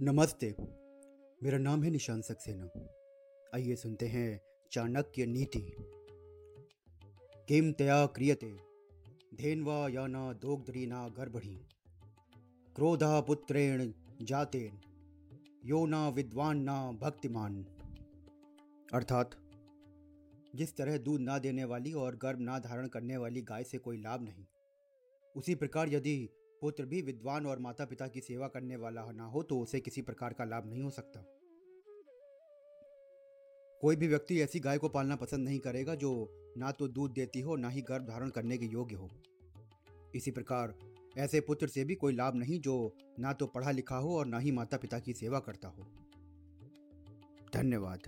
नमस्ते। मेरा नाम है निशान सक्सेना। आइए सुनते हैं चाणक्य नीति। किम तया क्रियते, धेन्वा या न दोग्धरी न गर्भणी। क्रोधा पुत्रेण जातेन, यो ना विद्वान ना भक्तिमान। अर्थात, जिस तरह दूध ना देने वाली और गर्भ ना धारण करने वाली गाय से कोई लाभ नहीं, उसी प्रकार यदि पुत्र भी विद्वान और माता पिता की सेवा करने वाला ना हो तो उसे किसी प्रकार का लाभ नहीं हो सकता। कोई भी व्यक्ति ऐसी गाय को पालना पसंद नहीं करेगा, जो ना तो दूध देती हो, ना ही गर्भ धारण करने के योग्य हो। इसी प्रकार, ऐसे पुत्र से भी कोई लाभ नहीं, जो ना तो पढ़ा लिखा हो और ना ही माता पिता की सेवा करता हो। धन्यवाद।